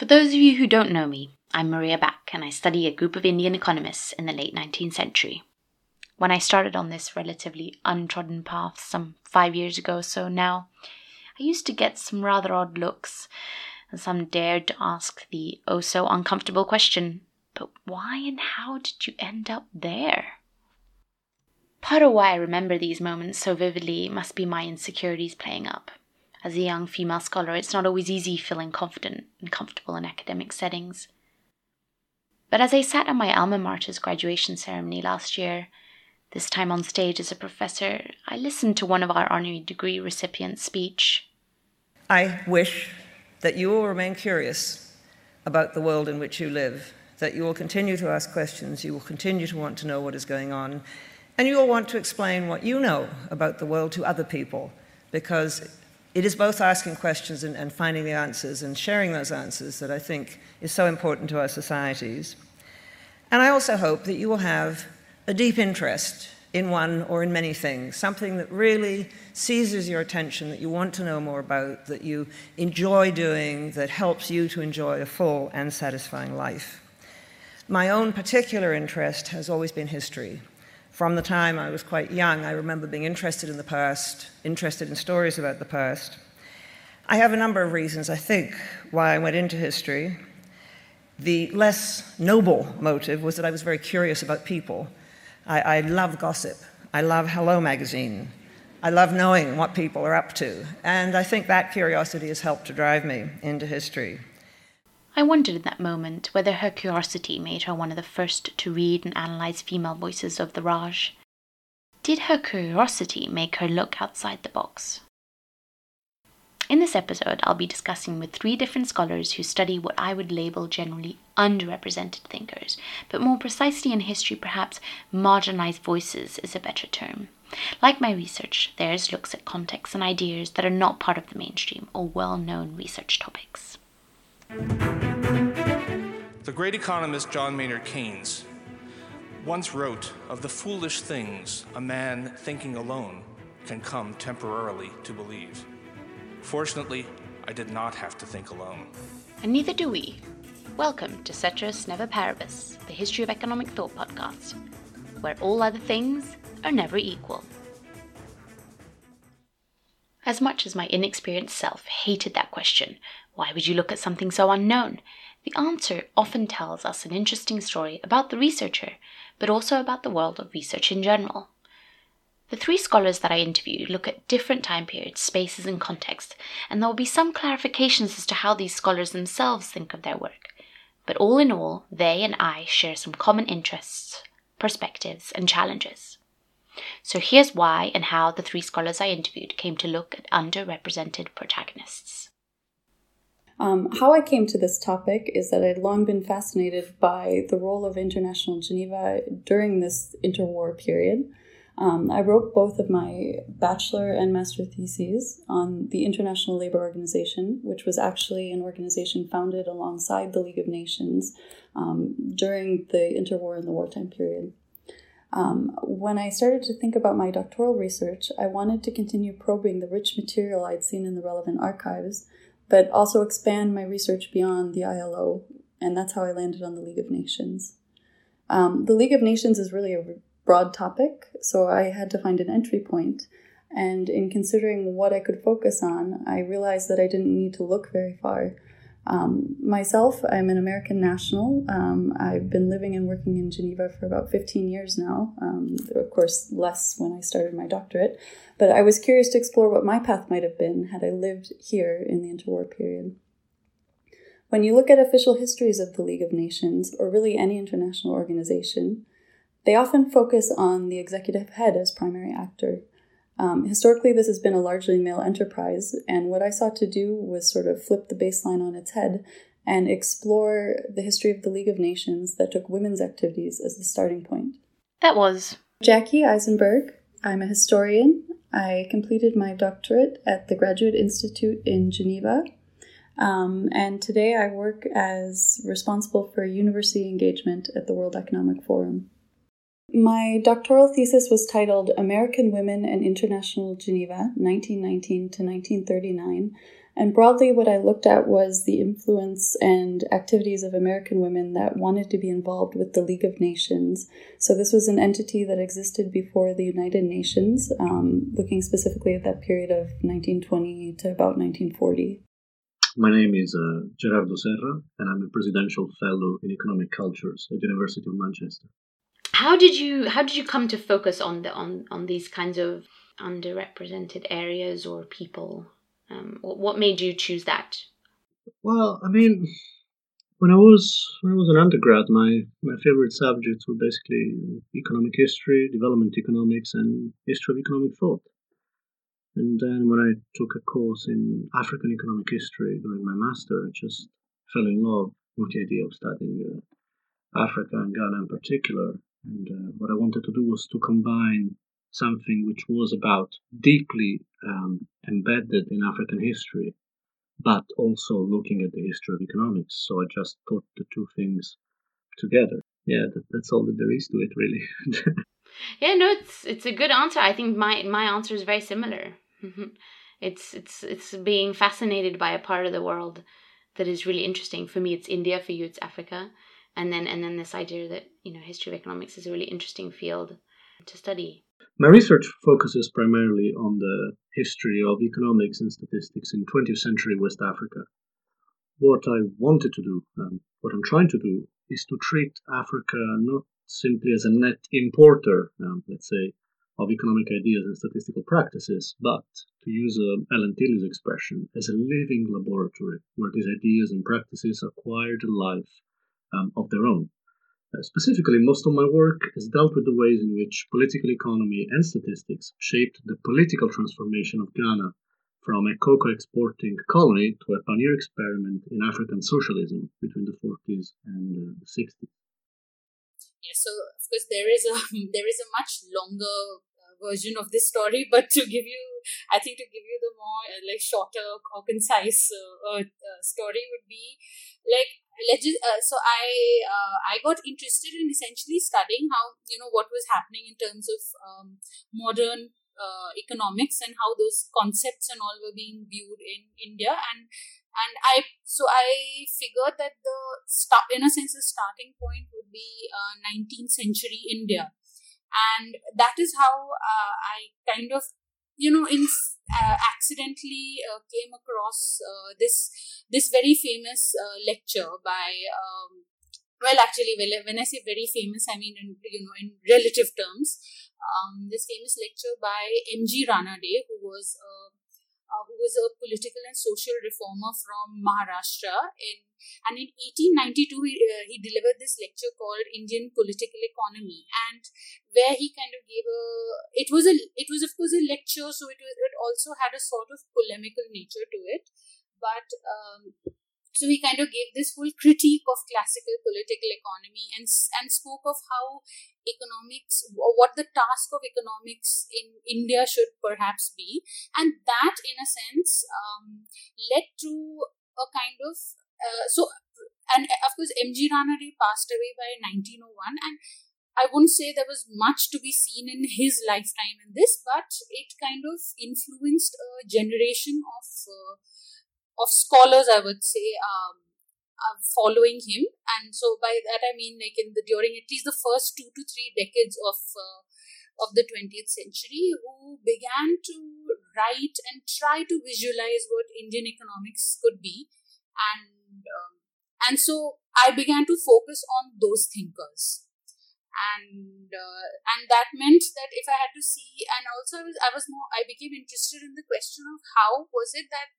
For those of you who don't know me, I'm Maria Bach, and I study a group of Indian economists in the late 19th century. When I started on this relatively untrodden path some five years ago or so now, I used to get some rather odd looks, and some dared to ask the oh so uncomfortable question but why and how did you end up there? Part of why I remember these moments so vividly must be my insecurities playing up. As a young female scholar, it's not always easy feeling confident and comfortable in academic settings. But as I sat at my alma mater's graduation ceremony last year, this time on stage as a professor, I listened to one of our honorary degree recipients' speech. I wish that you will remain curious about the world in which you live, that you will continue to ask questions, you will continue to want to know what is going on, and you will want to explain what you know about the world to other people, because it is both asking questions and, and, finding the answers and sharing those answers that I think is so important to our societies. And I also hope that you will have a deep interest in one or in many things, something that really seizes your attention, that you want to know more about, that you enjoy doing, that helps you to enjoy a full and satisfying life. My own particular interest has always been history. From the time I was quite young, I remember being interested in the past, interested in stories about the past. I have a number of reasons, I think, why I went into history. The less noble motive was that I was very curious about people. I, I love gossip. I love Hello magazine. I love knowing what people are up to. And I think that curiosity has helped to drive me into history. I wondered in that moment whether her curiosity made her one of the first to read and analyze female voices of the Raj. Did her curiosity make her look outside the box? In this episode, I'll be discussing with three different scholars who study what I would label generally underrepresented thinkers, but more precisely in history, perhaps marginalized voices is a better term. Like my research, theirs looks at contexts and ideas that are not part of the mainstream or well known research topics. The great economist John Maynard Keynes once wrote of the foolish things a man thinking alone can come temporarily to believe. Fortunately, I did not have to think alone. And neither do we. Welcome to Ceteris Never Paribus, the History of Economic Thought podcast, where all other things are never equal. As much as my inexperienced self hated that question, why would you look at something so unknown? The answer often tells us an interesting story about the researcher, but also about the world of research in general. The three scholars that I interviewed look at different time periods, spaces, and contexts, and there will be some clarifications as to how these scholars themselves think of their work. But all in all, they and I share some common interests, perspectives, and challenges. So here's why and how the three scholars I interviewed came to look at underrepresented protagonists. Um, how I came to this topic is that I'd long been fascinated by the role of International Geneva during this interwar period. Um, I wrote both of my bachelor and master theses on the International Labour Organization, which was actually an organization founded alongside the League of Nations um, during the interwar and the wartime period. Um, when I started to think about my doctoral research, I wanted to continue probing the rich material I'd seen in the relevant archives but also expand my research beyond the ILO. And that's how I landed on the League of Nations. Um, the League of Nations is really a broad topic, so I had to find an entry point. And in considering what I could focus on, I realized that I didn't need to look very far. Um, myself, I'm an American national. Um, I've been living and working in Geneva for about 15 years now. Um, of course, less when I started my doctorate. But I was curious to explore what my path might have been had I lived here in the interwar period. When you look at official histories of the League of Nations, or really any international organization, they often focus on the executive head as primary actor. Um, historically, this has been a largely male enterprise, and what I sought to do was sort of flip the baseline on its head and explore the history of the League of Nations that took women's activities as the starting point. That was Jackie Eisenberg. I'm a historian I completed my doctorate at the Graduate Institute in Geneva. Um, and today I work as responsible for university engagement at the World Economic Forum. My doctoral thesis was titled American Women and International Geneva, 1919 to 1939, And broadly, what I looked at was the influence and activities of American women that wanted to be involved with the League of Nations. So, this was an entity that existed before the United Nations, um, looking specifically at that period of 1920 to about 1940. My name is uh, Gerardo Serra, and I'm a presidential fellow in economic cultures at the University of Manchester. How did you how did you come to focus on the on on these kinds of underrepresented areas or people? Um, what made you choose that? Well, I mean, when I was when I was an undergrad, my my favorite subjects were basically economic history, development economics, and history of economic thought. And then when I took a course in African economic history during my master, I just fell in love with the idea of studying uh, Africa and Ghana in particular. And uh, what I wanted to do was to combine something which was about deeply um, embedded in African history, but also looking at the history of economics. So I just put the two things together. Yeah, that, that's all that there is to it, really. yeah, no, it's it's a good answer. I think my my answer is very similar. it's it's it's being fascinated by a part of the world that is really interesting. For me, it's India. For you, it's Africa. And then and then this idea that you know history of economics is a really interesting field to study. My research focuses primarily on the history of economics and statistics in 20th century West Africa. What I wanted to do, um, what I'm trying to do, is to treat Africa not simply as a net importer, um, let's say, of economic ideas and statistical practices, but, to use uh, Helen Tilley's expression, as a living laboratory where these ideas and practices acquired a life um, of their own. Uh, specifically, most of my work has dealt with the ways in which political economy and statistics shaped the political transformation of Ghana from a cocoa exporting colony to a pioneer experiment in African socialism between the 40s and uh, the 60s. Yeah, so of course there is a there is a much longer version of this story, but to give you, I think to give you the more uh, like shorter or concise uh, uh, story would be like uh, so I uh, I got interested in essentially studying how you know what was happening in terms of um, modern uh, economics and how those concepts and all were being viewed in India. And and I so I figured that the start in a sense the starting point would be 19th uh, century India and that is how uh, I kind of you know in uh, accidentally uh, came across uh, this this very famous uh, lecture by um, well actually when I say very famous I mean in you know in relative terms um, this famous lecture by M.G. Ranade who was uh, who was a political and social reformer from Maharashtra. In, and in 1892, he, uh, he delivered this lecture called Indian Political Economy, and where he kind of gave a. It was a. It was of course a lecture, so it was, it also had a sort of polemical nature to it, but. Um, so he kind of gave this whole critique of classical political economy and and spoke of how economics, what the task of economics in India should perhaps be. And that, in a sense, um, led to a kind of, uh, so, and of course, M.G. Ranade passed away by 1901. And I wouldn't say there was much to be seen in his lifetime in this, but it kind of influenced a generation of uh, of scholars, I would say, um, following him. And so by that i mean like in the during at least the first two to three decades of uh, of the 20th century who began to write and try to visualize what indian economics could be. And um, and so i began to focus on those thinkers. And uh, and that meant that if i had to see and also I was, I was more i became interested in the question of how was it that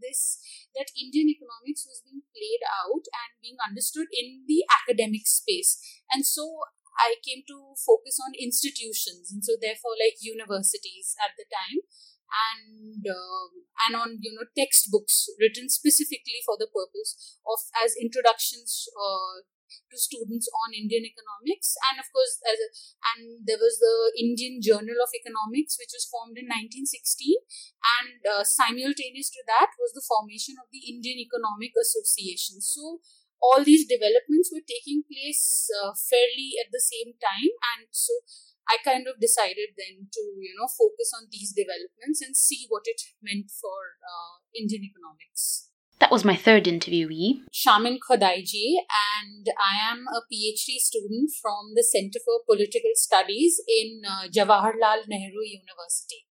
this that Indian economics was being played out and being understood in the academic space. And so I came to focus on institutions, and so therefore like universities at the time, and uh, and on you know textbooks written specifically for the purpose of as introductions uh, to students on Indian economics, and of course, a, and there was the Indian Journal of Economics, which was formed in 1916, and uh, simultaneous to that was the formation of the Indian Economic Association. So all these developments were taking place uh, fairly at the same time, and so I kind of decided then to, you know, focus on these developments and see what it meant for uh, Indian economics. That was my third interviewee. Sharmin Khodaiji, and I am a PhD student from the Center for Political Studies in uh, Jawaharlal Nehru University.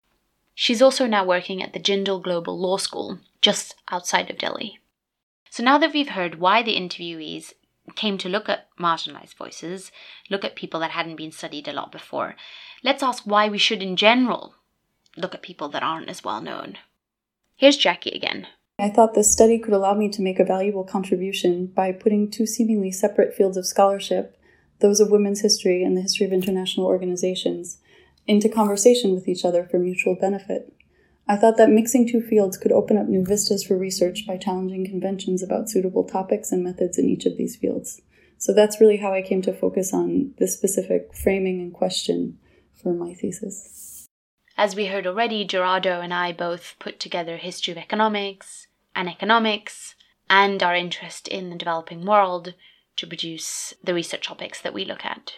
She's also now working at the Jindal Global Law School, just outside of Delhi. So now that we've heard why the interviewees came to look at marginalized voices, look at people that hadn't been studied a lot before, let's ask why we should, in general, look at people that aren't as well known. Here's Jackie again. I thought this study could allow me to make a valuable contribution by putting two seemingly separate fields of scholarship, those of women's history and the history of international organizations, into conversation with each other for mutual benefit. I thought that mixing two fields could open up new vistas for research by challenging conventions about suitable topics and methods in each of these fields. So that's really how I came to focus on this specific framing and question for my thesis. As we heard already, Gerardo and I both put together history of economics and economics and our interest in the developing world to produce the research topics that we look at.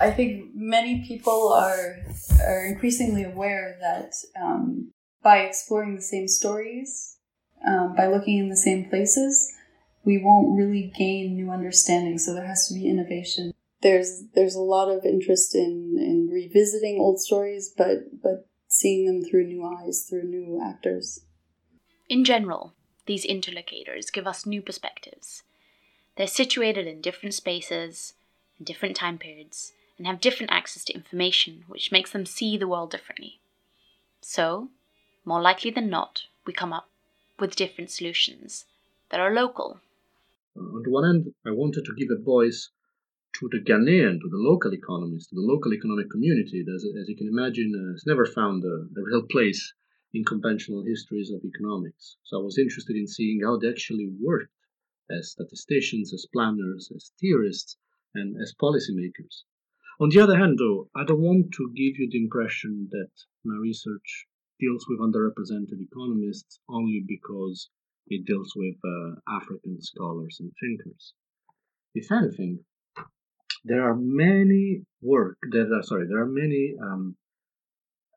I think many people are are increasingly aware that um, by exploring the same stories, um, by looking in the same places, we won't really gain new understanding. So there has to be innovation. There's there's a lot of interest in in revisiting old stories, but but seeing them through new eyes, through new actors. In general, these interlocutors give us new perspectives. They're situated in different spaces, in different time periods, and have different access to information, which makes them see the world differently. So, more likely than not, we come up with different solutions that are local. On the one hand, I wanted to give a voice to the Ghanaian, to the local economists, to the local economic community as you can imagine, uh, has never found a, a real place in conventional histories of economics. So I was interested in seeing how they actually worked as statisticians, as planners, as theorists, and as policymakers. On the other hand, though, I don't want to give you the impression that my research deals with underrepresented economists only because it deals with uh, African scholars and thinkers. If anything, there are many work that are sorry, there are many um,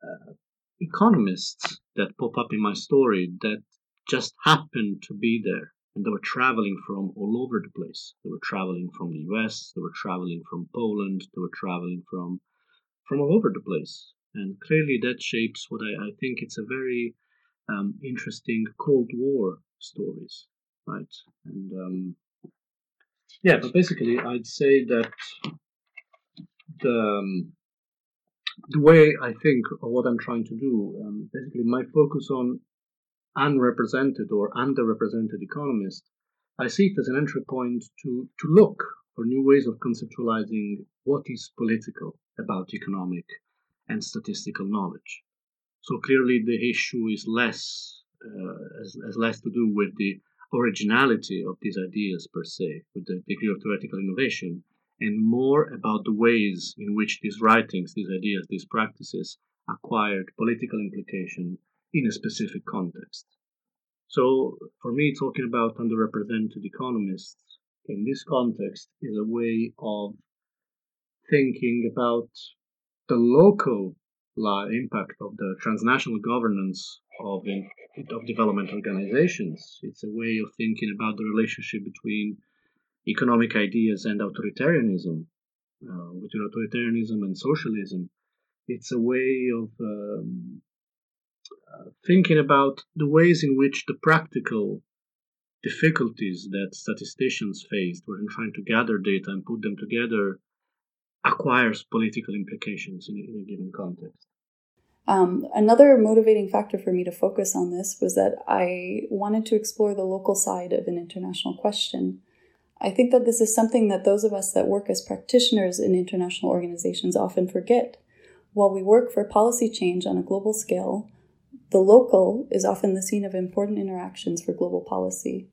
uh, economists that pop up in my story that just happened to be there and they were traveling from all over the place. They were traveling from the US, they were traveling from Poland, they were traveling from from all over the place. And clearly that shapes what I, I think it's a very um, interesting Cold War stories, right? And um, yeah, but basically I'd say that the um, the way I think of what I'm trying to do, um, basically my focus on unrepresented or underrepresented economists, I see it as an entry point to, to look for new ways of conceptualizing what is political about economic and statistical knowledge. So clearly, the issue is less uh, has, has less to do with the originality of these ideas per se, with the degree of theoretical innovation, and more about the ways in which these writings, these ideas, these practices acquired political implication in a specific context. So, for me, talking about underrepresented economists in this context is a way of thinking about the local impact of the transnational governance of, in, of development organizations. It's a way of thinking about the relationship between economic ideas and authoritarianism, uh, between authoritarianism and socialism. It's a way of um, thinking about the ways in which the practical difficulties that statisticians faced when trying to gather data and put them together acquires political implications in, in a given context. Um, another motivating factor for me to focus on this was that I wanted to explore the local side of an international question. I think that this is something that those of us that work as practitioners in international organizations often forget. While we work for policy change on a global scale, the local is often the scene of important interactions for global policy.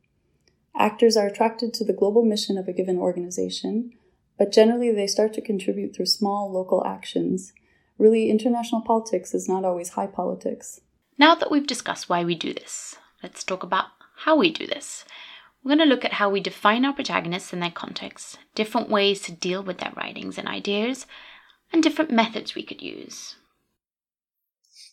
Actors are attracted to the global mission of a given organization, but generally they start to contribute through small local actions. Really, international politics is not always high politics. Now that we've discussed why we do this, let's talk about how we do this. We're going to look at how we define our protagonists and their context, different ways to deal with their writings and ideas, and different methods we could use.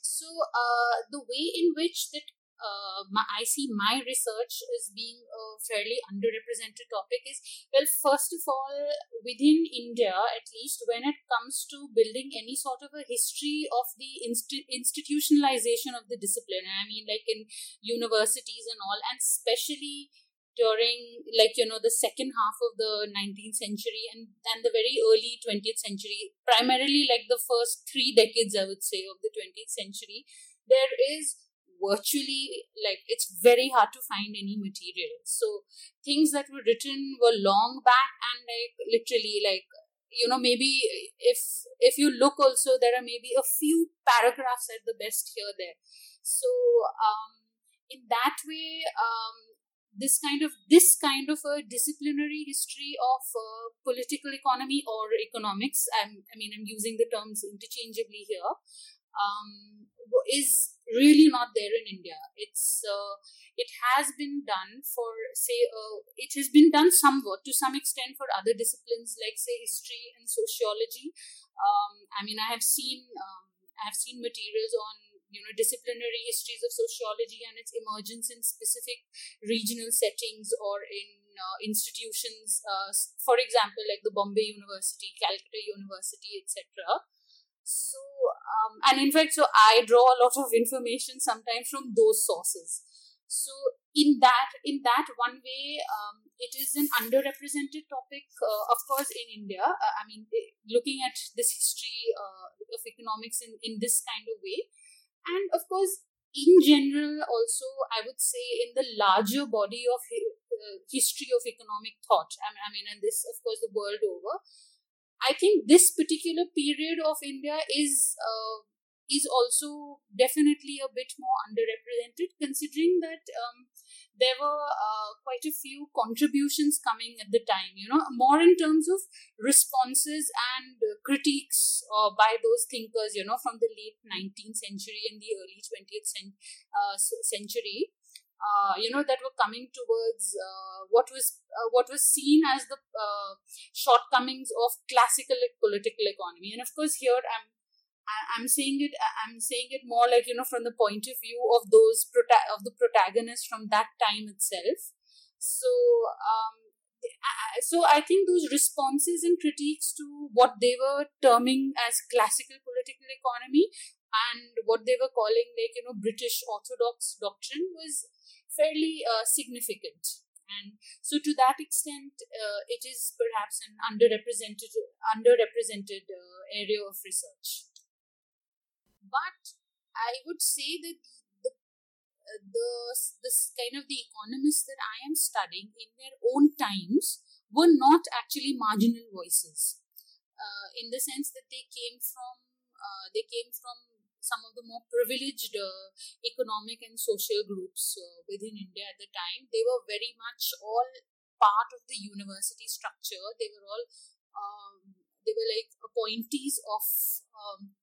So, uh, the way in which that uh, my, I see my research as being a fairly underrepresented topic is well, first of all, within India, at least when it comes to building any sort of a history of the inst- institutionalization of the discipline, I mean, like in universities and all, and especially during like you know the second half of the 19th century and and the very early 20th century primarily like the first 3 decades i would say of the 20th century there is virtually like it's very hard to find any material. So things that were written were long back and like literally like you know maybe if if you look also there are maybe a few paragraphs at the best here there. So um in that way um this kind of this kind of a disciplinary history of uh, political economy or economics I'm, i mean i'm using the terms interchangeably here um, is really not there in India. It's uh, it has been done for say uh, it has been done somewhat to some extent for other disciplines like say history and sociology. Um, I mean, I have seen um, I have seen materials on you know disciplinary histories of sociology and its emergence in specific regional settings or in uh, institutions. Uh, for example, like the Bombay University, Calcutta University, etc. So, um, and in fact, so I draw a lot of information sometimes from those sources. So, in that, in that one way, um, it is an underrepresented topic, uh, of course, in India. Uh, I mean, eh, looking at this history uh, of economics in, in this kind of way. And of course, in general, also, I would say in the larger body of uh, history of economic thought, I mean, I mean, and this, of course, the world over, I think this particular period of India is uh, is also definitely a bit more underrepresented, considering that um, there were uh, quite a few contributions coming at the time. You know, more in terms of responses and uh, critiques uh, by those thinkers. You know, from the late 19th century and the early 20th cent- uh, century uh, you know that were coming towards uh, what was what was seen as the shortcomings of classical political economy and of course here i'm i'm saying it i'm saying it more like you know from the point of view of those prota- of the protagonists from that time itself so um, so I think those responses and critiques to what they were terming as classical political economy and what they were calling like you know British Orthodox doctrine was fairly uh, significant. And so, to that extent, uh, it is perhaps an underrepresented underrepresented uh, area of research. But I would say that the uh, the this kind of the economists that I am studying in their own times were not actually marginal voices, uh, in the sense that they came from uh, they came from some of the more privileged uh, economic and social groups uh, within India at the time. They were very much all part of the university structure. They were all um, they were like appointees of um,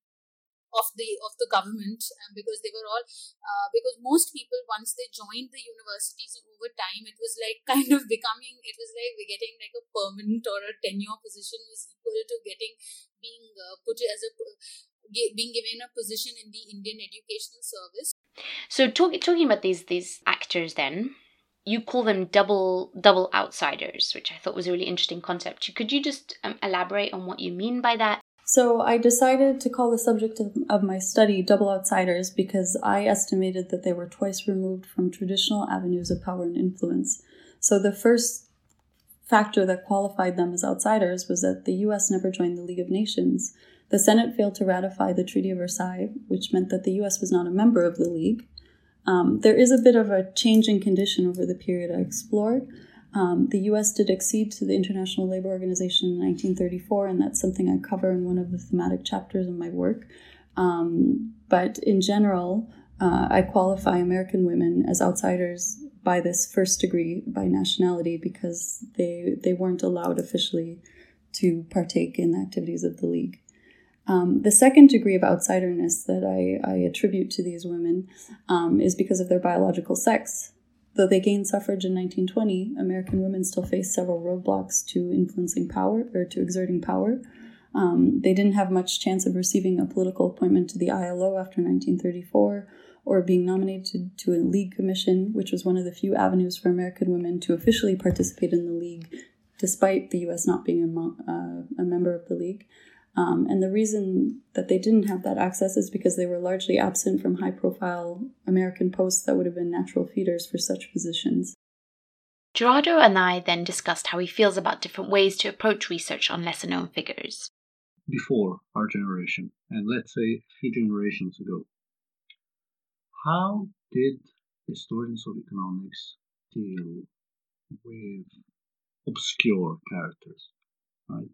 of the of the government um, because they were all uh, because most people once they joined the universities over time it was like kind of becoming it was like we're getting like a permanent or a tenure position was equal to getting being uh, put as a being given a position in the Indian educational service. So talk, talking about these these actors then, you call them double double outsiders, which I thought was a really interesting concept. Could you just um, elaborate on what you mean by that? So I decided to call the subject of, of my study double outsiders because I estimated that they were twice removed from traditional avenues of power and influence. So the first factor that qualified them as outsiders was that the US never joined the League of Nations. The Senate failed to ratify the Treaty of Versailles, which meant that the US was not a member of the League. Um, there is a bit of a changing condition over the period I explored. Um, the US did accede to the International Labor Organization in 1934, and that's something I cover in one of the thematic chapters of my work. Um, but in general, uh, I qualify American women as outsiders by this first degree by nationality because they they weren't allowed officially to partake in the activities of the league. Um, the second degree of outsiderness that I, I attribute to these women um, is because of their biological sex. Though they gained suffrage in 1920, American women still faced several roadblocks to influencing power or to exerting power. Um, they didn't have much chance of receiving a political appointment to the ILO after 1934 or being nominated to a League Commission, which was one of the few avenues for American women to officially participate in the League, despite the US not being a, uh, a member of the League. Um, and the reason that they didn't have that access is because they were largely absent from high profile American posts that would have been natural feeders for such positions. Gerardo and I then discussed how he feels about different ways to approach research on lesser known figures. Before our generation, and let's say a few generations ago, how did historians of economics deal with obscure characters, right?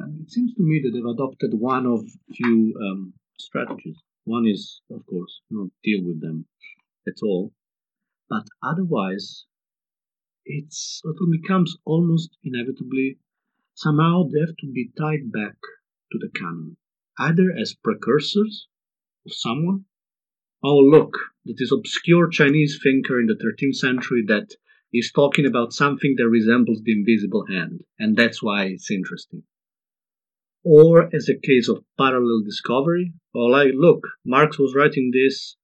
And it seems to me that they've adopted one of few um, strategies. One is, of course, not deal with them at all, but otherwise, it's it becomes almost inevitably somehow they have to be tied back to the canon, either as precursors of someone oh look, that is obscure Chinese thinker in the 13th century that is talking about something that resembles the invisible hand, and that's why it's interesting. Or as a case of parallel discovery, or like, look, Marx was writing this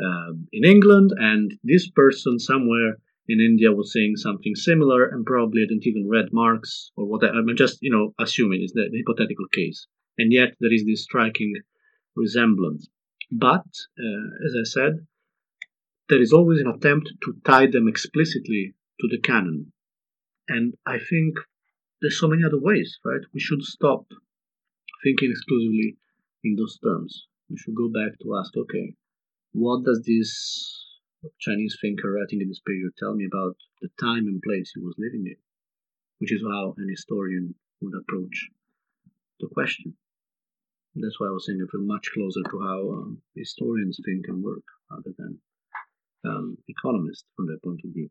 uh, in England, and this person somewhere in India was saying something similar, and probably hadn't even read Marx or what. I'm just, you know, assuming it's the hypothetical case, and yet there is this striking resemblance. But, uh, as I said, there is always an attempt to tie them explicitly to the canon. And I think there's so many other ways, right? We should stop thinking exclusively in those terms. We should go back to ask, okay, what does this Chinese thinker writing in this period tell me about the time and place he was living in? Which is how an historian would approach the question. That's why I was saying I feel much closer to how um, historians think and work rather than um, economists from that point of view.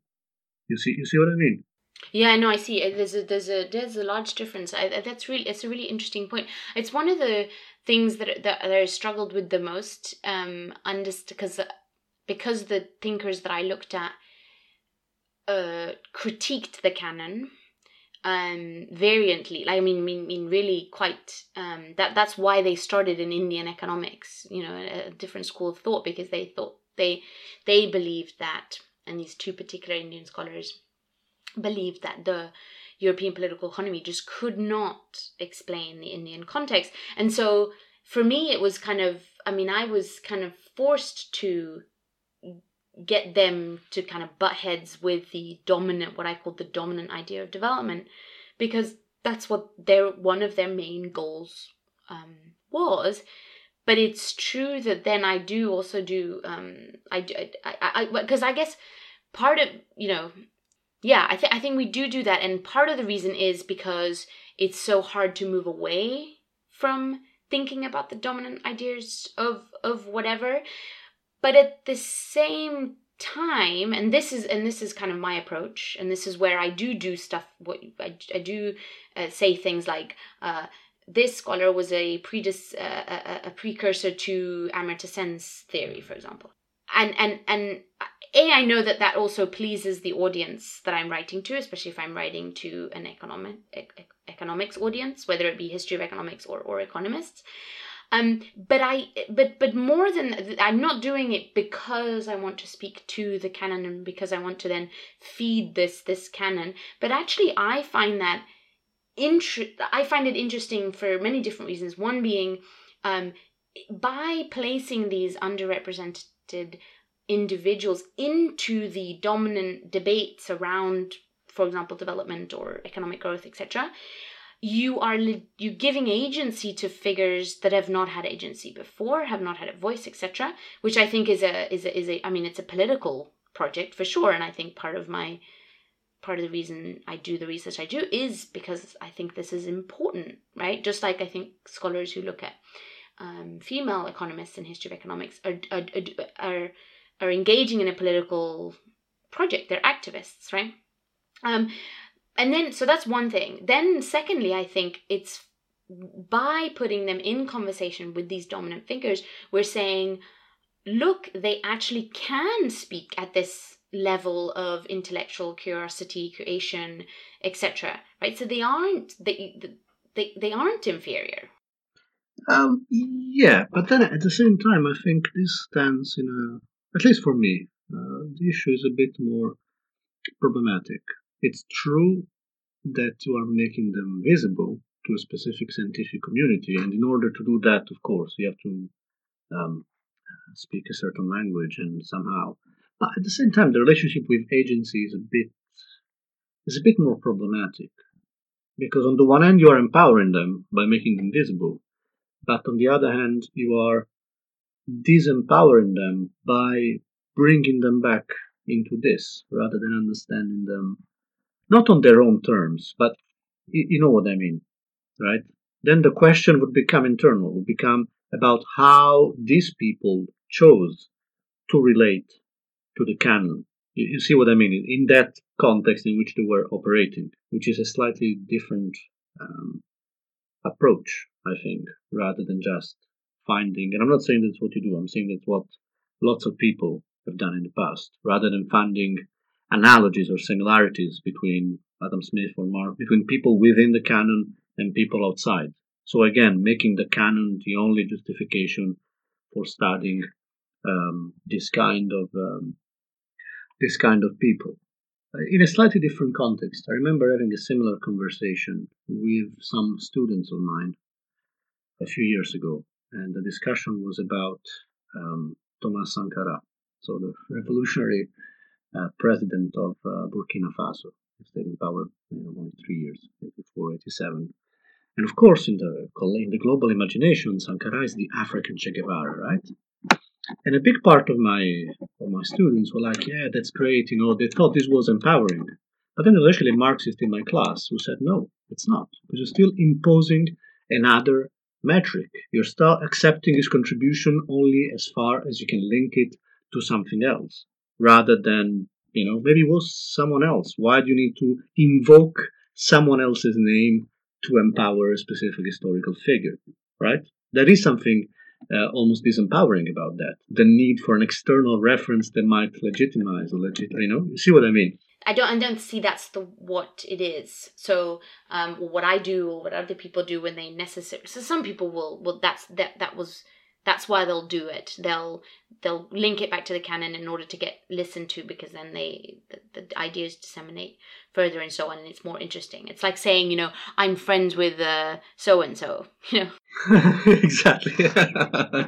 You see, you see what I mean? Yeah, no, I see. There's a there's a there's a large difference. I, that's really it's a really interesting point. It's one of the things that that, that I struggled with the most. Um, because because the thinkers that I looked at uh critiqued the canon um, variantly. like I mean, mean, mean, really quite. Um, that that's why they started in Indian economics. You know, a, a different school of thought because they thought they they believed that, and these two particular Indian scholars believed that the European political economy just could not explain the Indian context, and so for me it was kind of. I mean, I was kind of forced to get them to kind of butt heads with the dominant what i call the dominant idea of development because that's what their one of their main goals um, was but it's true that then i do also do um i i because I, I guess part of you know yeah i think i think we do do that and part of the reason is because it's so hard to move away from thinking about the dominant ideas of of whatever. But at the same time and this is and this is kind of my approach and this is where i do do stuff what i, I do uh, say things like uh, this scholar was a predis uh, a, a, precursor to Amartya Sen's theory for example. And and and a i know that that also pleases the audience that i'm writing to especially if i'm writing to an economic economics audience whether it be history of economics or, or economists um, but I, but but more than I'm not doing it because I want to speak to the canon and because I want to then feed this this canon. But actually, I find that inter- I find it interesting for many different reasons. One being, um, by placing these underrepresented individuals into the dominant debates around, for example, development or economic growth, etc you are you giving agency to figures that have not had agency before, have not had a voice, etc. Which I think is a is a is a I mean it's a political project for sure, and I think part of my part of the reason I do the research I do is because I think this is important, right? Just like I think scholars who look at um, female economists in history of economics are, are are are engaging in a political project. They're activists, right? Um, and then so that's one thing then secondly i think it's by putting them in conversation with these dominant figures we're saying look they actually can speak at this level of intellectual curiosity creation etc right so they aren't they they they aren't inferior. Um, yeah, but then at the same time, I think this stands in a, at least for me, uh, the issue is a bit more problematic. It's true that you are making them visible to a specific scientific community, and in order to do that, of course, you have to um, speak a certain language and somehow. But at the same time, the relationship with agency is a bit is a bit more problematic because on the one hand, you are empowering them by making them visible, but on the other hand, you are disempowering them by bringing them back into this rather than understanding them not on their own terms, but you, know what I mean, right? Then the question would become internal, would become about how these people chose to relate to the canon. You, you see what I mean? In that context in which they were operating, which is a slightly different um, approach I think, rather than just finding. And I'm not saying that's what you do. I'm saying that's what lots of people have done in the past, rather than finding analogies or similarities between Adam Smith or Mark, between people within the canon and people outside. So again, making the canon the only justification for studying um, this kind of um, this kind of people. In a slightly different context, I remember having a similar conversation with some students of mine a few years ago, and the discussion was about um, Thomas Sankara, so the revolutionary uh, president of uh, Burkina Faso. He stayed in power you know, only three years before 87. And of course, in the in the global imagination, Sankara is the African Che Guevara, right? And a big part of my of my students were like, "Yeah, that's great," you know. They thought this was empowering. But then there was actually a Marxist in my class who said, "No, it's not, because you're still imposing another metric. You're still accepting his contribution only as far as you can link it to something else, rather than, you know, maybe it was someone else. Why do you need to invoke someone else's name to empower a specific historical figure, right? There is something uh, almost disempowering about that. The need for an external reference that might legitimize or legit, you know, you see what I mean? I don't I don't see that's the what it is. So um what I do or what other people do when they necessary so some people will well that's that that was that's why they'll do it. They'll they'll link it back to the canon in order to get listened to because then they the, the ideas disseminate further and so on and it's more interesting. It's like saying, you know, I'm friends with so and so, you know. exactly.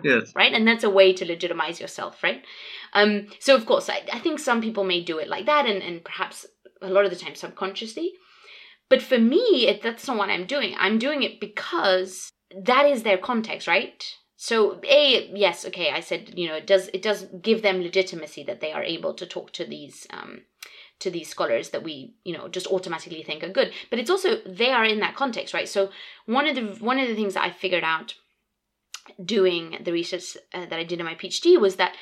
yes. Right? And that's a way to legitimize yourself, right? Um so of course I, I think some people may do it like that and, and perhaps a lot of the time subconsciously. But for me, it, that's not what I'm doing. I'm doing it because that is their context, right? so a yes okay i said you know it does it does give them legitimacy that they are able to talk to these um to these scholars that we you know just automatically think are good but it's also they are in that context right so one of the one of the things that i figured out doing the research uh, that i did in my phd was that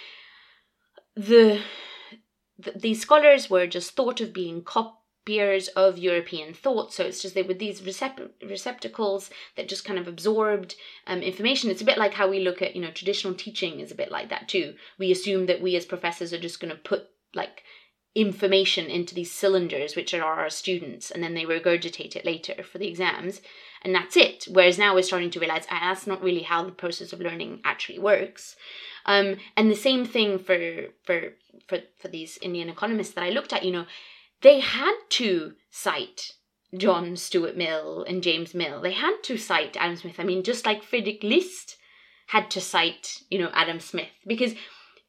the, the these scholars were just thought of being cop of European thought. So it's just they were these recept- receptacles that just kind of absorbed um, information. It's a bit like how we look at, you know, traditional teaching is a bit like that too. We assume that we as professors are just going to put like information into these cylinders, which are our students, and then they regurgitate it later for the exams, and that's it. Whereas now we're starting to realize ah, that's not really how the process of learning actually works. Um, and the same thing for for for for these Indian economists that I looked at. You know, they had to cite John Stuart Mill and James Mill. They had to cite Adam Smith. I mean, just like Friedrich List had to cite, you know, Adam Smith. Because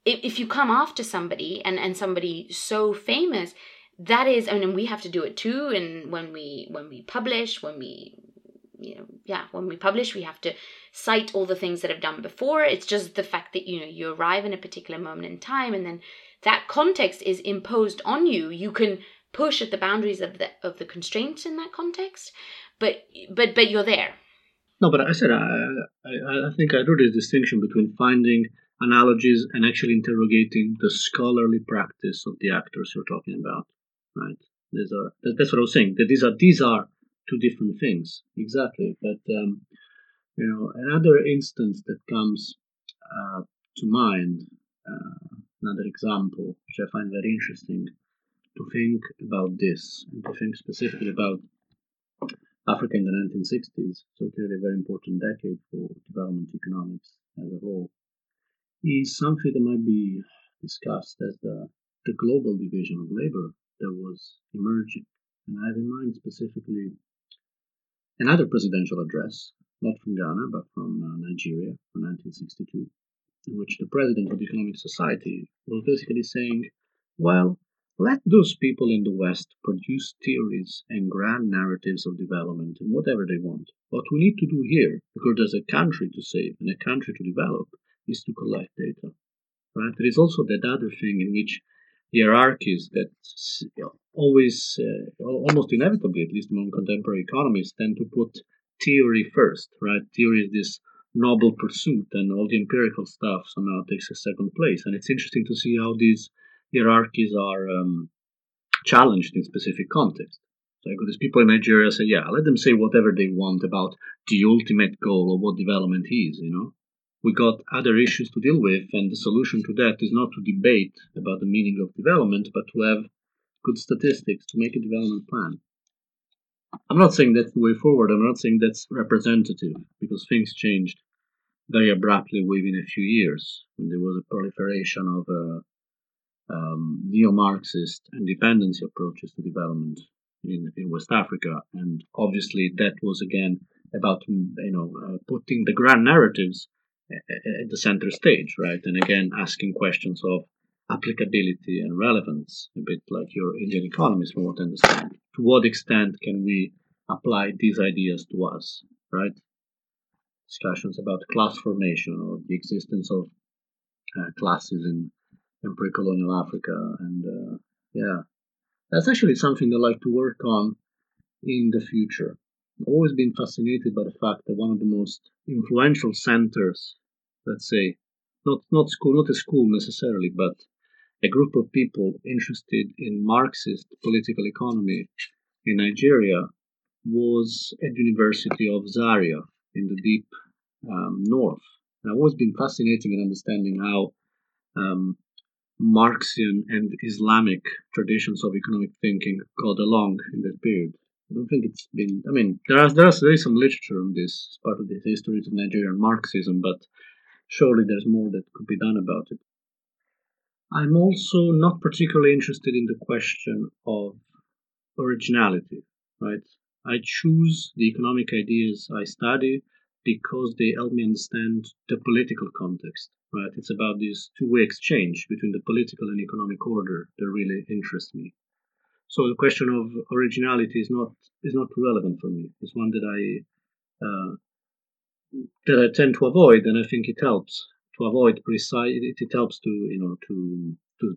if, if you come after somebody and, and somebody so famous, that is, mean, we have to do it too. And when we when we publish, when we you know, yeah, when we publish, we have to cite all the things that have done before. It's just the fact that you know you arrive in a particular moment in time, and then that context is imposed on you. You can push at the boundaries of the of the constraints in that context, but but but you're there. No, but I said I, I, I think I drew this distinction between finding analogies and actually interrogating the scholarly practice of the actors you're talking about. Right? These are that's what I was saying. That these are these are two different things exactly. But um, you know, another instance that comes uh, to mind, uh, another example which I find very interesting, to think about this and to think specifically about Africa in the 1960s, so clearly a very important decade for development economics as a whole, is something that might be discussed as the, the global division of labor that was emerging. And I have in mind specifically another presidential address, not from Ghana, but from uh, Nigeria from 1962, in which the president of the Economic Society was basically saying, well, let those people in the West produce theories and grand narratives of development and whatever they want. What we need to do here, because there's a country to save and a country to develop, is to collect data. Right? There is also that other thing in which hierarchies that always, uh, almost inevitably, at least among contemporary economists, tend to put theory first. Right? Theory is this noble pursuit, and all the empirical stuff somehow takes a second place. And it's interesting to see how these hierarchies are um, challenged in specific contexts. So I these people in Nigeria say, yeah, let them say whatever they want about the ultimate goal of what development is, you know we got other issues to deal with, and the solution to that is not to debate about the meaning of development, but to have good statistics to make a development plan. I'm not saying that's the way forward. I'm not saying that's representative because things changed very abruptly within a few years when there was a proliferation of uh, um, neo-Marxist and dependency approaches to development in, in West Africa, and obviously that was again about you know uh, putting the grand narratives at the center stage, right? And again, asking questions of applicability and relevance, a bit like your Indian economist, from what I understand. To what extent can we apply these ideas to us, right? Discussions about class formation or the existence of uh, classes in, in pre-colonial Africa, and uh, yeah, that's actually something I like to work on in the future. I've always been fascinated by the fact that one of the most influential centers, let's say, not not school, not a school necessarily, but a group of people interested in Marxist political economy in Nigeria was at University of Zaria in the deep um, north. And I've always been fascinated in understanding how um, Marxian and Islamic traditions of economic thinking got along in that period. I don't think it's been. I mean, there is there is, there is some literature on this part of the history of Nigerian Marxism, but surely there's more that could be done about it. I'm also not particularly interested in the question of originality, right? I choose the economic ideas I study because they help me understand the political context, right? It's about this two-way exchange between the political and economic order that really interests me. So the question of originality is not is not relevant for me. It's one that I uh, that I tend to avoid, and I think it helps to avoid precise. It, it helps to you know to to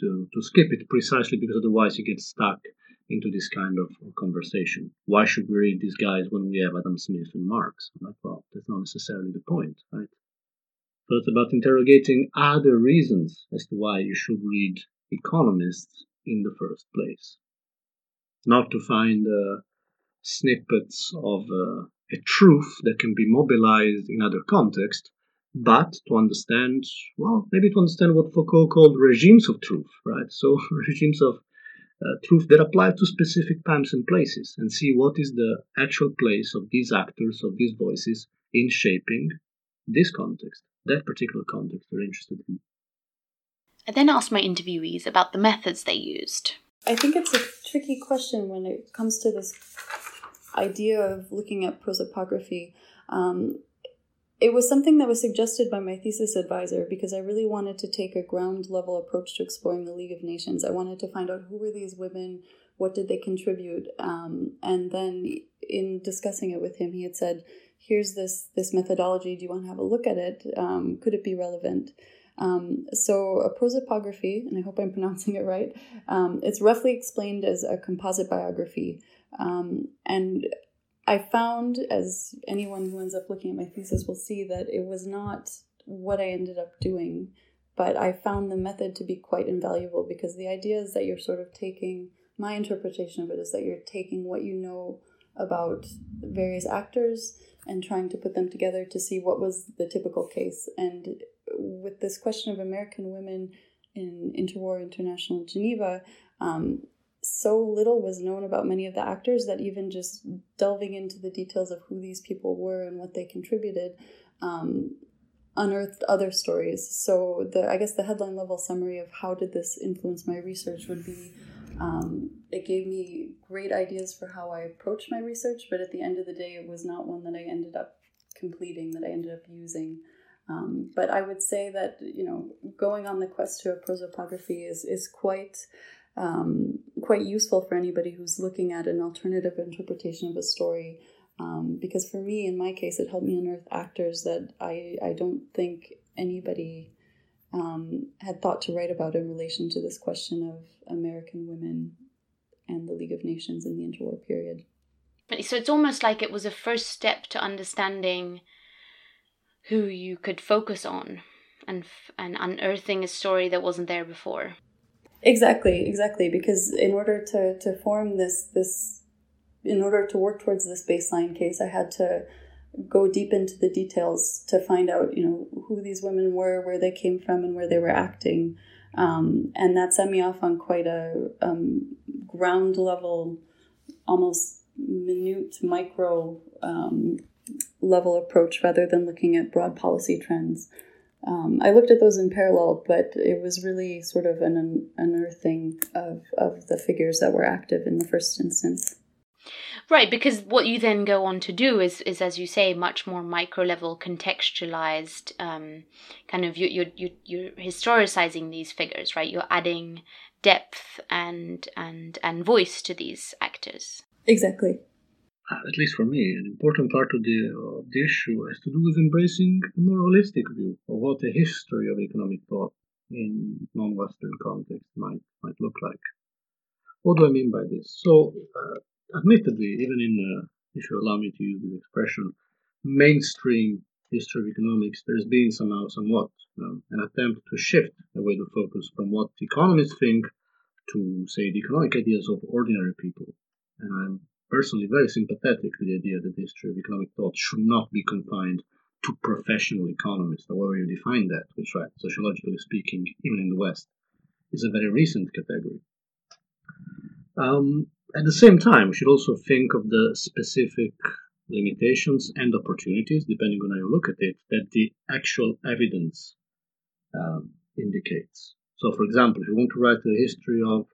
to to skip it precisely because otherwise you get stuck into this kind of conversation. Why should we read these guys when we have Adam Smith and Marx? I'm that's not necessarily the point, right? So it's about interrogating other reasons as to why you should read economists in the first place. Not to find uh, snippets of uh, a truth that can be mobilized in other contexts, but to understand, well, maybe to understand what Foucault called regimes of truth, right? So regimes of uh, truth that apply to specific times and places, and see what is the actual place of these actors, of these voices, in shaping this context, that particular context we're interested in. I then asked my interviewees about the methods they used. I think it's a tricky question when it comes to this idea of looking at prosopography. Um, it was something that was suggested by my thesis advisor because I really wanted to take a ground level approach to exploring the League of Nations. I wanted to find out who were these women, what did they contribute, um, and then in discussing it with him, he had said, "Here's this this methodology. Do you want to have a look at it? Um, could it be relevant?" Um, so a prosopography, and I hope I'm pronouncing it right, um, it's roughly explained as a composite biography. Um, and I found, as anyone who ends up looking at my thesis will see, that it was not what I ended up doing, but I found the method to be quite invaluable because the idea is that you're sort of taking, my interpretation of it is that you're taking what you know about various actors and trying to put them together to see what was the typical case. And with this question of American women in interwar international Geneva, um, so little was known about many of the actors that even just delving into the details of who these people were and what they contributed um, unearthed other stories. So the I guess the headline level summary of how did this influence my research would be um, it gave me great ideas for how I approached my research, but at the end of the day, it was not one that I ended up completing, that I ended up using. Um, but I would say that you know going on the quest to a prosopography is is quite um, quite useful for anybody who's looking at an alternative interpretation of a story. Um, because for me, in my case, it helped me unearth actors that I, I don't think anybody um, had thought to write about in relation to this question of American women and the League of Nations in the interwar period. So it's almost like it was a first step to understanding who you could focus on and and unearthing a story that wasn't there before. Exactly, exactly. Because in order to to form this this, in order to work towards this baseline case, I had to go deep into the details to find out, you know, who these women were, where they came from, and where they were acting. Um, and that set me off on quite a um, ground level, almost minute micro um, level approach rather than looking at broad policy trends. Um, I looked at those in parallel, but it was really sort of an unearthing of, of the figures that were active in the first instance. Right, because what you then go on to do is, is as you say, much more micro level, contextualized, um, kind of you you you you're historicizing these figures, right? You're adding depth and and and voice to these actors. Exactly. At least for me, an important part of the, of the issue has to do with embracing a more holistic view of what the history of economic thought in non-Western context might might look like. What do I mean by this? So, uh, admittedly, even in, uh, if you allow me to use this expression, mainstream history of economics, there's been somehow somewhat um, an attempt to shift away the focus from what economists think to, say, the economic ideas of ordinary people. And I'm personally very sympathetic to the idea that the history of economic thought should not be confined to professional economists, however you define that, which, right, sociologically speaking, even in the West, is a very recent category. Um, at the same time, we should also think of the specific limitations and opportunities, depending on how you look at it, that the actual evidence um, indicates. So, for example, if you want to write a history of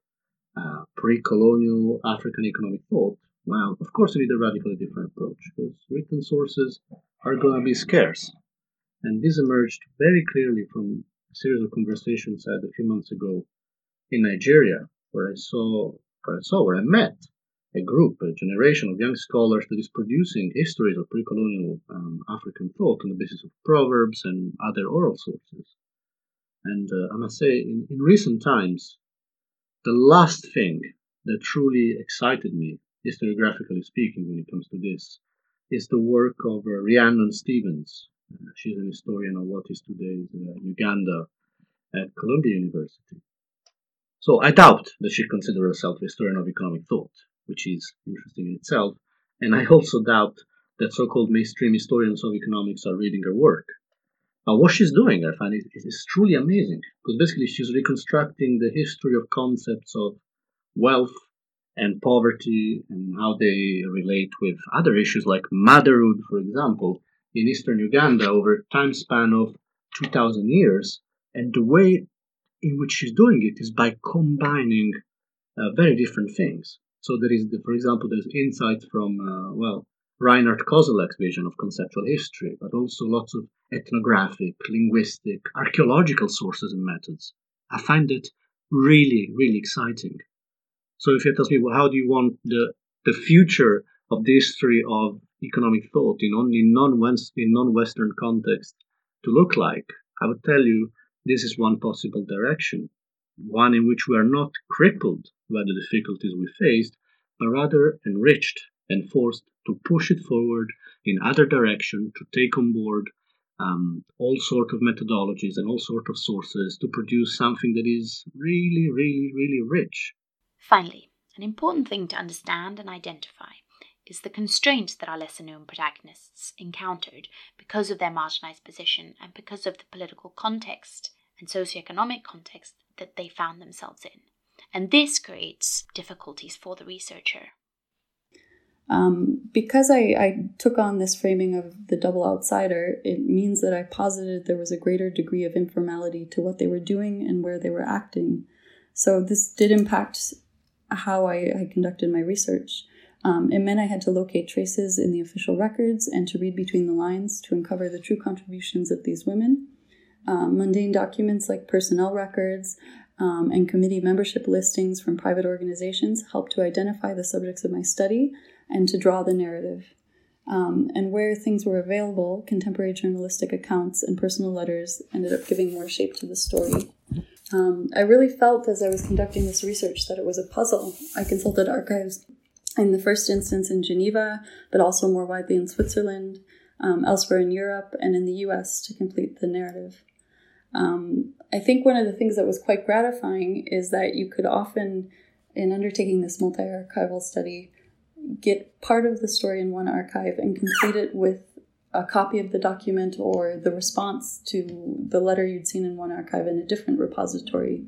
uh, pre-colonial African economic thought, well, of course, you need a radically different approach because written sources are going to be scarce. And this emerged very clearly from a series of conversations I had a few months ago in Nigeria, where I saw, where I saw, where I met a group, a generation of young scholars that is producing histories of pre-colonial um, African thought on the basis of proverbs and other oral sources. And uh, I must say, in, in recent times, the last thing that truly excited me historiographically speaking, when it comes to this, is the work of uh, Rhiannon Stephens. Uh, she's an historian of what is today uh, Uganda at Columbia University. So I doubt that she considers herself a historian of economic thought, which is interesting in itself. And I also doubt that so-called mainstream historians of economics are reading her work. But what she's doing, I find it is truly amazing because basically she's reconstructing the history of concepts of wealth and poverty and how they relate with other issues like motherhood, for example, in eastern Uganda over a time span of 2,000 years. And the way in which she's doing it is by combining uh, very different things. So there is, the, for example, there's insights from, uh, well, Reinhard Koselleck's vision of conceptual history, but also lots of ethnographic, linguistic, archaeological sources and methods. I find it really, really exciting. So if you ask me, well, how do you want the the future of the history of economic thought in only non-West in non-Western context to look like? I would tell you this is one possible direction, one in which we are not crippled by the difficulties we faced, but rather enriched and forced to push it forward in other direction to take on board um, all sort of methodologies and all sort of sources to produce something that is really, really, really rich Finally, an important thing to understand and identify is the constraints that our lesser known protagonists encountered because of their marginalized position and because of the political context and socioeconomic context that they found themselves in. and this creates difficulties for the researcher. Um, because I, I took on this framing of the double outsider, it means that I posited there was a greater degree of informality to what they were doing and where they were acting. So this did impact how I, I conducted my research. Um, it meant I had to locate traces in the official records and to read between the lines to uncover the true contributions of these women. Um, mundane documents like personnel records um, and committee membership listings from private organizations helped to identify the subjects of my study and to draw the narrative. Um, and where things were available, contemporary journalistic accounts and personal letters ended up giving more shape to the story. Um, I really felt as I was conducting this research that it was a puzzle. I consulted archives in the first instance in Geneva, but also more widely in Switzerland, um, elsewhere in Europe, and in the US to complete the narrative. Um, I think one of the things that was quite gratifying is that you could often, in undertaking this multi archival study, get part of the story in one archive and complete it with a copy of the document or the response to the letter you'd seen in one archive in a different repository.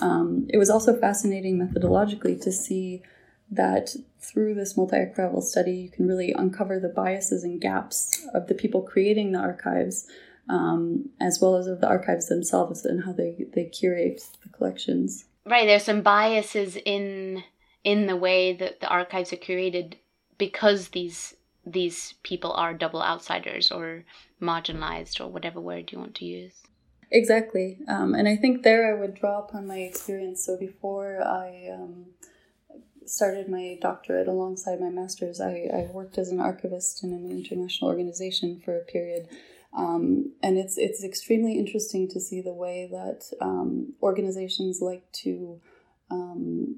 Um, it was also fascinating methodologically to see that through this multi-archival study, you can really uncover the biases and gaps of the people creating the archives, um, as well as of the archives themselves and how they, they curate the collections. Right, there's some biases in in the way that the archives are curated because these these people are double outsiders or marginalized or whatever word you want to use. Exactly, um, and I think there I would draw upon my experience. So before I um, started my doctorate alongside my master's, I, I worked as an archivist in an international organization for a period. Um, and it's it's extremely interesting to see the way that um, organizations like to um,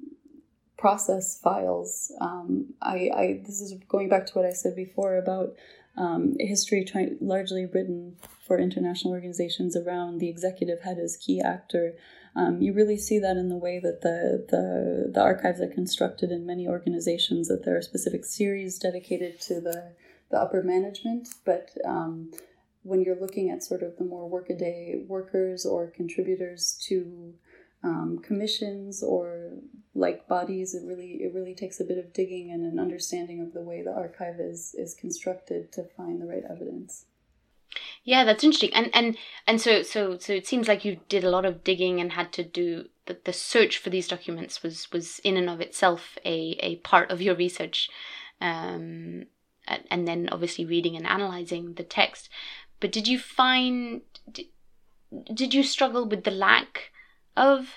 process files. Um, I, I this is going back to what I said before about um, history try- largely written for international organizations around the executive head as key actor. Um, you really see that in the way that the, the the archives are constructed in many organizations. That there are specific series dedicated to the the upper management, but um, when you're looking at sort of the more workaday workers or contributors to um, commissions or like bodies it really it really takes a bit of digging and an understanding of the way the archive is is constructed to find the right evidence. Yeah that's interesting. And and and so so so it seems like you did a lot of digging and had to do the, the search for these documents was was in and of itself a a part of your research um and then obviously reading and analyzing the text. But did you find did, did you struggle with the lack of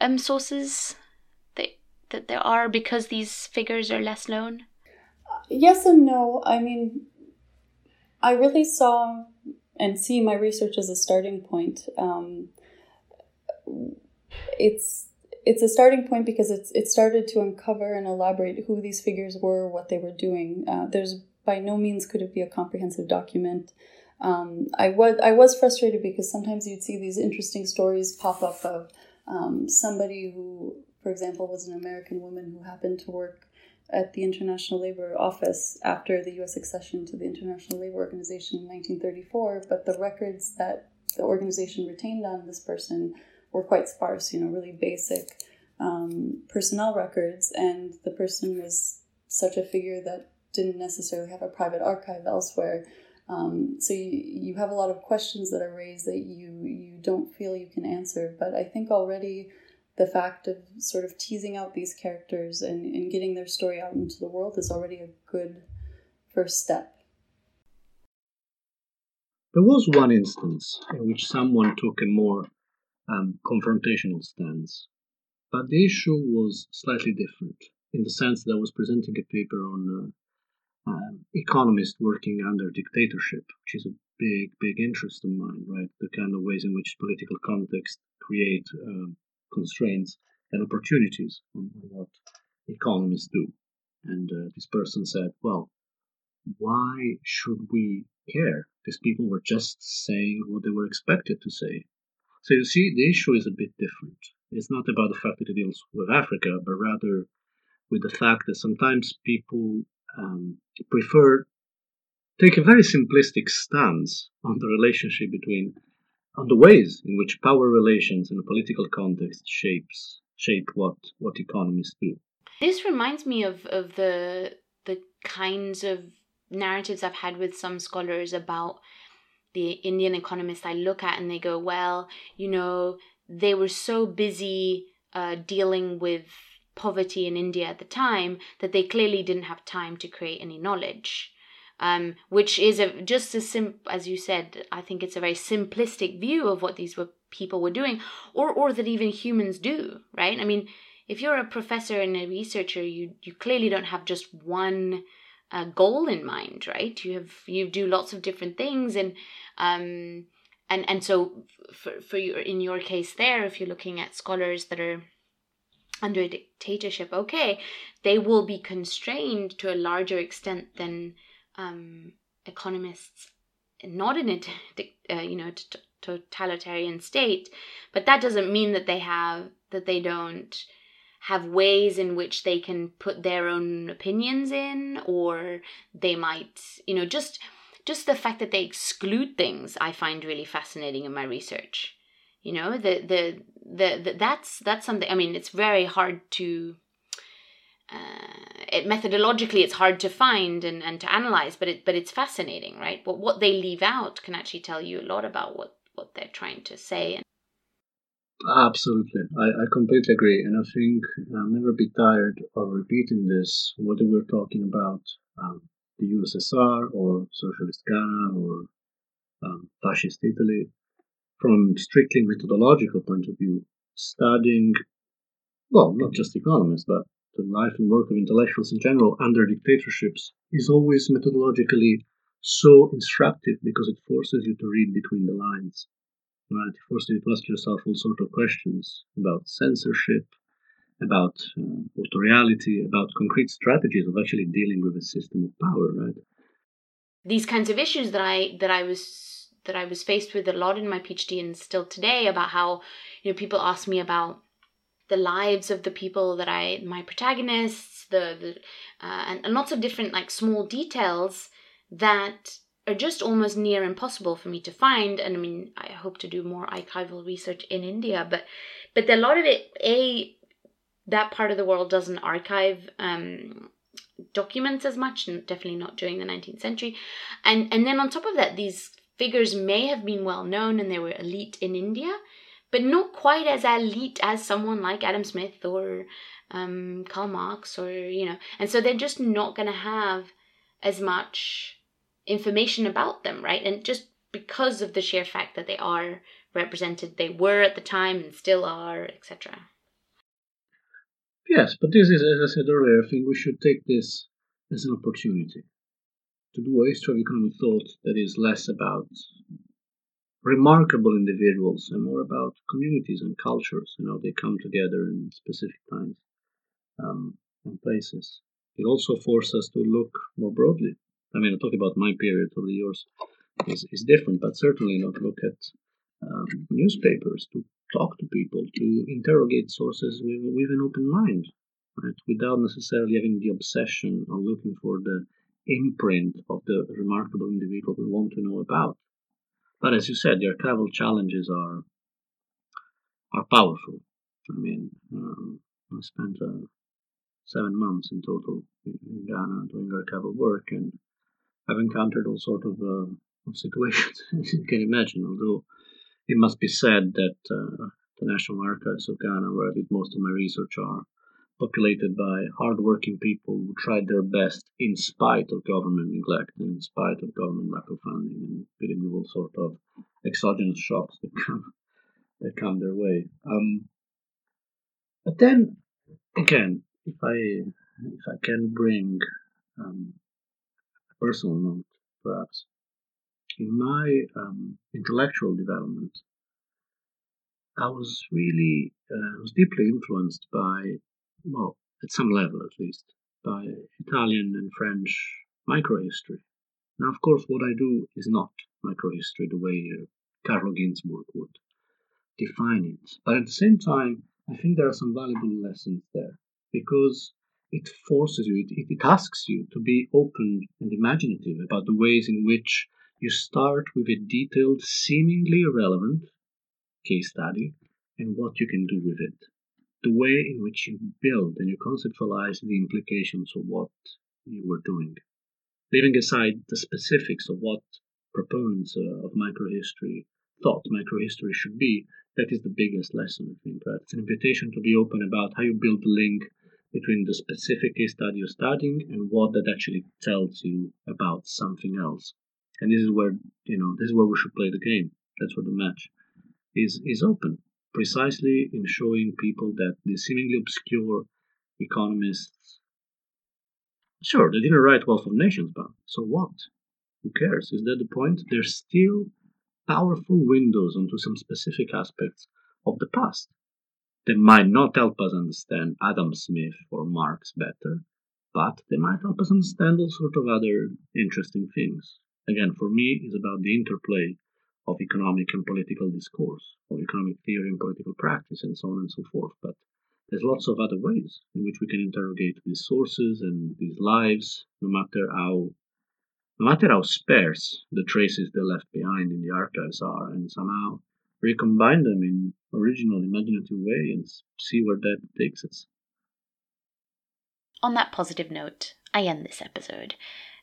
um, sources that, that there are because these figures are less known? Yes and no. I mean, I really saw and see my research as a starting point. Um, it's it's a starting point because it's it started to uncover and elaborate who these figures were, what they were doing. Uh, there's by no means could it be a comprehensive document. Um, I was I was frustrated because sometimes you'd see these interesting stories pop up of um, somebody who, for example, was an American woman who happened to work at the International Labor Office after the U.S. accession to the International Labor Organization in 1934, but the records that the organization retained on this person were quite sparse. You know, really basic um, personnel records, and the person was such a figure that didn't necessarily have a private archive elsewhere. Um, so you, you have a lot of questions that are raised that you you don't feel you can answer. But I think already the fact of sort of teasing out these characters and, and getting their story out into the world is already a good first step. There was one instance in which someone took a more um, confrontational stance, but the issue was slightly different in the sense that I was presenting a paper on uh, um, economist working under dictatorship, which is a big, big interest of mine, right? The kind of ways in which political context create um, constraints and opportunities on what economists do. And uh, this person said, well, why should we care? These people were just saying what they were expected to say. So you see, the issue is a bit different. It's not about the fact that it deals with Africa, but rather with the fact that sometimes people um, prefer take a very simplistic stance on the relationship between on the ways in which power relations in a political context shapes shape what what economists do. This reminds me of of the the kinds of narratives I've had with some scholars about the Indian economists I look at and they go, well, you know, they were so busy uh, dealing with poverty in India at the time that they clearly didn't have time to create any knowledge. Um, which is a just as sim as you said. I think it's a very simplistic view of what these were people were doing, or or that even humans do. Right? I mean, if you're a professor and a researcher, you you clearly don't have just one uh, goal in mind, right? You have you do lots of different things, and um, and and so for for your in your case there, if you're looking at scholars that are under a dictatorship, okay, they will be constrained to a larger extent than um, economists not in a uh, you know t- totalitarian state, but that doesn't mean that they have that they don't have ways in which they can put their own opinions in or they might you know just just the fact that they exclude things i find really fascinating in my research you know the the the, the that's that's something i mean it's very hard to uh, it methodologically it's hard to find and, and to analyze but it but it's fascinating right? But what they leave out can actually tell you a lot about what what they're trying to say Absolutely, I, I completely agree, and I think I'll never be tired of repeating this. Whether we're talking about um, the USSR or socialist Ghana or um, fascist Italy, from strictly methodological point of view, studying, well, not just economists, but the life and work of intellectuals in general under dictatorships is always methodologically so instructive because it forces you to read between the lines right? It forces you to ask yourself all sorts of questions about censorship, about uh, authoriality, about concrete strategies of actually dealing with a system of power, right? These kinds of issues that I that I was that I was faced with a lot in my PhD and still today about how you know people ask me about the lives of the people that I my protagonists, the, the uh, and, and lots of different like small details that are just almost near impossible for me to find. And i mean i hope to do more archival research in india but but a lot of it a that part of the world doesn't archive um, documents as much and definitely not during the 19th century. And and then on top of that these figures may have been well known and they were elite in india but not quite as elite as someone like adam smith or um, karl marx or you know and so they're just not going to have as much information about them, right? And just because of the sheer fact that they are represented, they were at the time and still are, etc. Yes, but this is, as I said earlier, I think we should take this as an opportunity to do a history of economic thought that is less about remarkable individuals and more about communities and cultures and how they come together in specific times um, and places. It also forces us to look more broadly I mean, I talk about my period, of yours is, is different, but certainly not look at um, newspapers, to talk to people, to interrogate sources with, with an open mind, right? Without necessarily having the obsession of looking for the imprint of the remarkable individual we want to know about. But as you said, the archival challenges are are powerful. I mean, um, I spent uh, seven months in total in Ghana doing archival work, and I've encountered all sort of, uh, situations, as you can imagine. Although it must be said that uh, the National Archives of Ghana, where I did most of my research, are populated by hardworking people who tried their best in spite of government neglect and in spite of government lack of funding and with all sort of exogenous shocks that come that come their way. Um, but then again, if I if I can bring um, a personal note, perhaps. In my um, intellectual development, I was really uh, was deeply influenced by, well, at some level at least, by Italian and French microhistory. Now, of course, what I do is not microhistory the way uh, Carlo Ginzburg would define it. But at the same time, I think there are some valuable lessons there because it forces you, it, it asks you to be open and imaginative about the ways in which you start with a detailed, seemingly irrelevant case study and what you can do with it. The way in which you build and you conceptualize the implications of what you were doing. Leaving aside the specifics of what proponents uh, of microhistory thought microhistory should be, that is the biggest lesson, I think. Right? It's an invitation to be open about how you build the link between the specific case study you're studying and what that actually tells you about something else. And this is where you know this is where we should play the game. That's where the match is is open, precisely in showing people that the seemingly obscure economists, sure, they didn't write Wealth of Nations, but so what? Who cares? Is that the point? They're still powerful windows onto some specific aspects of the past. They might not help us understand Adam Smith or Marx better, but they might help us understand all sorts of other interesting things. Again, for me, it's about the interplay of economic and political discourse, of economic theory and political practice, and so on and so forth. But there's lots of other ways in which we can interrogate these sources and these lives, no matter how no matter how sparse the traces they left behind in the archives are, and somehow recombine them in original imaginative way and see where that takes us. On that positive note, I end this episode.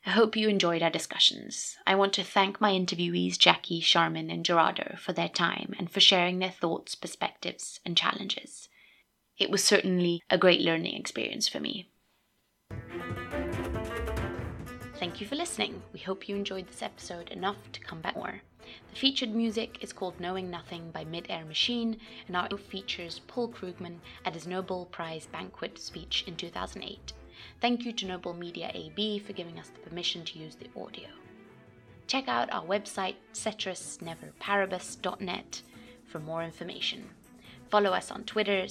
I hope you enjoyed our discussions. I want to thank my interviewees Jackie, Sharmin, and Gerardo for their time and for sharing their thoughts, perspectives, and challenges. It was certainly a great learning experience for me. Thank you for listening. We hope you enjoyed this episode enough to come back more. The featured music is called Knowing Nothing by Mid Air Machine, and our features Paul Krugman at his Nobel Prize banquet speech in 2008. Thank you to Nobel Media AB for giving us the permission to use the audio. Check out our website, ceterisneverparibus.net, for more information. Follow us on Twitter,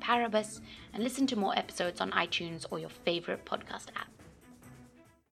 Paribus, and listen to more episodes on iTunes or your favorite podcast app.